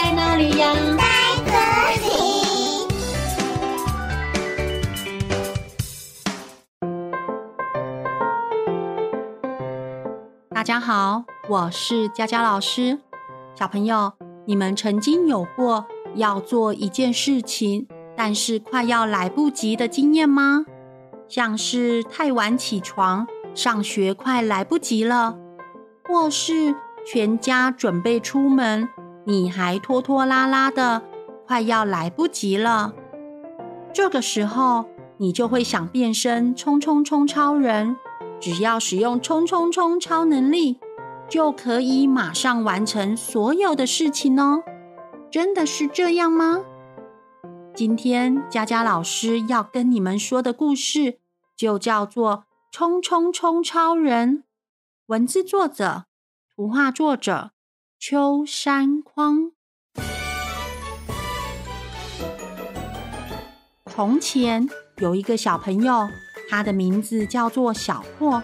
在哪里呀？在这里。大家好，我是佳佳老师。小朋友，你们曾经有过要做一件事情，但是快要来不及的经验吗？像是太晚起床，上学快来不及了，或是全家准备出门，你还拖拖拉拉的，快要来不及了。这个时候，你就会想变身冲冲冲超人。只要使用冲冲冲超能力，就可以马上完成所有的事情哦。真的是这样吗？今天佳佳老师要跟你们说的故事，就叫做《冲冲冲超人》。文字作者、图画作者秋山筐。从前有一个小朋友。他的名字叫做小拓。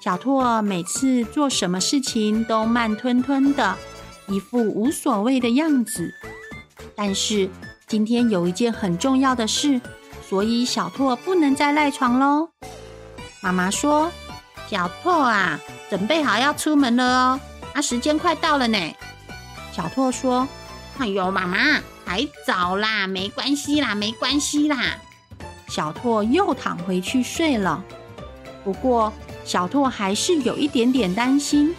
小拓每次做什么事情都慢吞吞的，一副无所谓的样子。但是今天有一件很重要的事，所以小拓不能再赖床喽。妈妈说：“小拓啊，准备好要出门了哦，啊，时间快到了呢。”小拓说：“哎呦，妈妈，还早啦，没关系啦，没关系啦。”小拓又躺回去睡了。不过，小拓还是有一点点担心。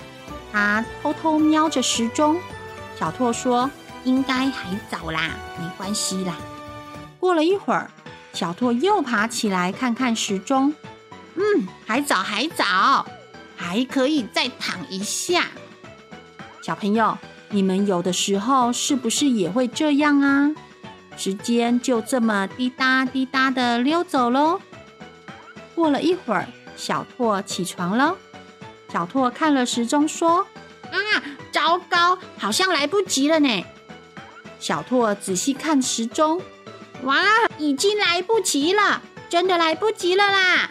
他偷偷瞄着时钟。小拓说：“应该还早啦，没关系啦。”过了一会儿，小拓又爬起来看看时钟。嗯，还早，还早，还可以再躺一下。小朋友，你们有的时候是不是也会这样啊？时间就这么滴答滴答的溜走喽。过了一会儿，小拓起床了。小拓看了时钟，说：“啊，糟糕，好像来不及了呢。”小拓仔细看时钟，哇，已经来不及了，真的来不及了啦！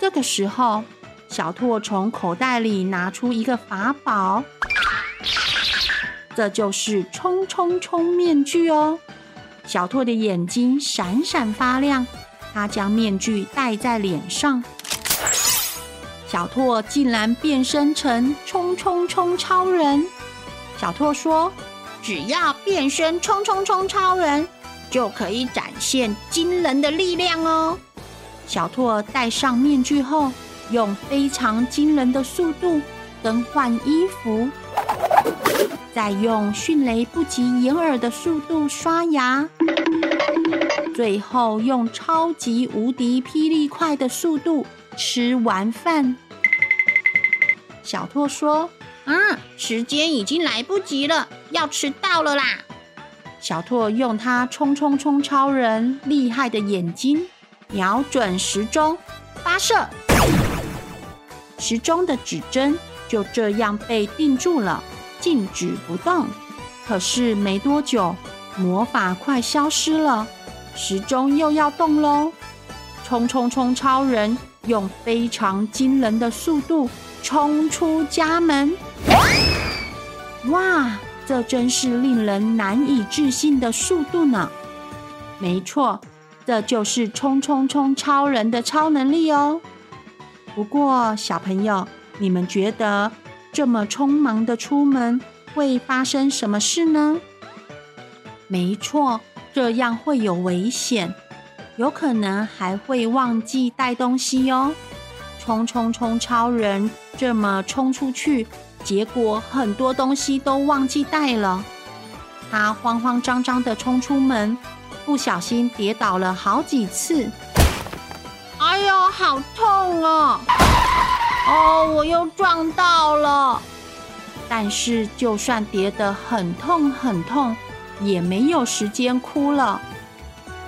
这个时候，小拓从口袋里拿出一个法宝，这就是冲冲冲面具哦。小拓的眼睛闪闪发亮，他将面具戴在脸上。小拓竟然变身成冲冲冲超人！小拓说：“只要变身冲冲冲超人，就可以展现惊人的力量哦！”小拓戴上面具后，用非常惊人的速度更换衣服。再用迅雷不及掩耳的速度刷牙，最后用超级无敌霹雳快的速度吃完饭。小拓说：“啊，时间已经来不及了，要迟到了啦！”小拓用他冲冲冲超人厉害的眼睛瞄准时钟，发射，时钟的指针就这样被定住了。静止不动，可是没多久，魔法快消失了，时钟又要动喽！冲冲冲！超人用非常惊人的速度冲出家门，哇，这真是令人难以置信的速度呢！没错，这就是冲冲冲超人的超能力哦。不过，小朋友，你们觉得？这么匆忙的出门，会发生什么事呢？没错，这样会有危险，有可能还会忘记带东西哦。冲冲冲！超人这么冲出去，结果很多东西都忘记带了。他慌慌张张的冲出门，不小心跌倒了好几次。哎呦，好痛哦！哦，我又撞到了。但是，就算跌得很痛很痛，也没有时间哭了。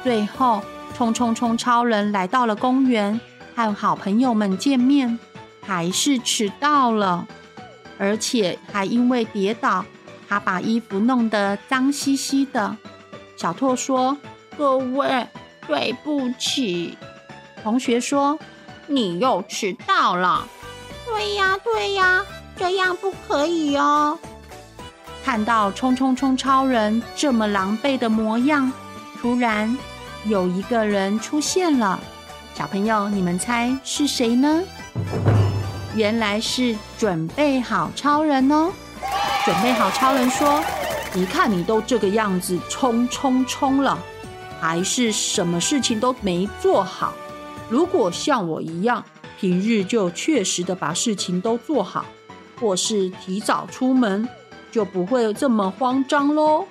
最后，冲冲冲！超人来到了公园，和好朋友们见面，还是迟到了，而且还因为跌倒，他把衣服弄得脏兮兮的。小拓说：“各位，对不起。”同学说：“你又迟到了。”对呀，对呀，这样不可以哦。看到冲冲冲超人这么狼狈的模样，突然有一个人出现了。小朋友，你们猜是谁呢？原来是准备好超人哦！准备好超人说：“你看你都这个样子，冲冲冲了，还是什么事情都没做好。如果像我一样，平日就确实的把事情都做好，或是提早出门，就不会这么慌张喽。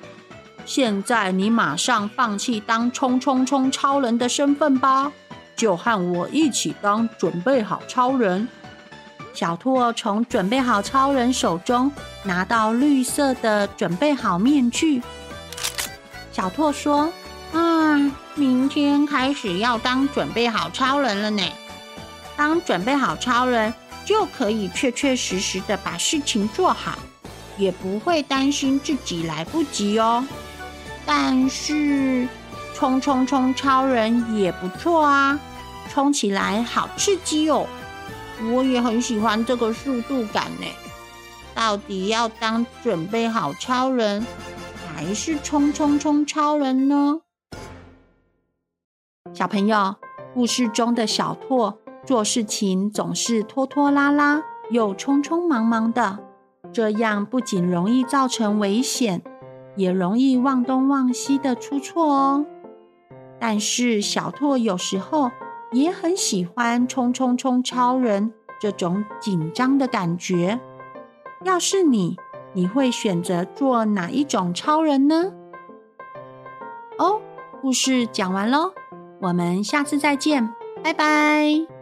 现在你马上放弃当冲冲冲超人的身份吧！”就和我一起当准备好超人。小兔从准备好超人手中拿到绿色的准备好面具。小兔说：“啊，明天开始要当准备好超人了呢。当准备好超人，就可以确确实实的把事情做好，也不会担心自己来不及哦。但是，冲冲冲超人也不错啊。”冲起来好刺激哦！我也很喜欢这个速度感呢。到底要当准备好超人，还是冲冲冲超人呢？小朋友，故事中的小拓做事情总是拖拖拉拉，又匆匆忙忙的，这样不仅容易造成危险，也容易忘东忘西的出错哦。但是小兔有时候，也很喜欢冲冲冲超人这种紧张的感觉。要是你，你会选择做哪一种超人呢？哦，故事讲完喽，我们下次再见，拜拜。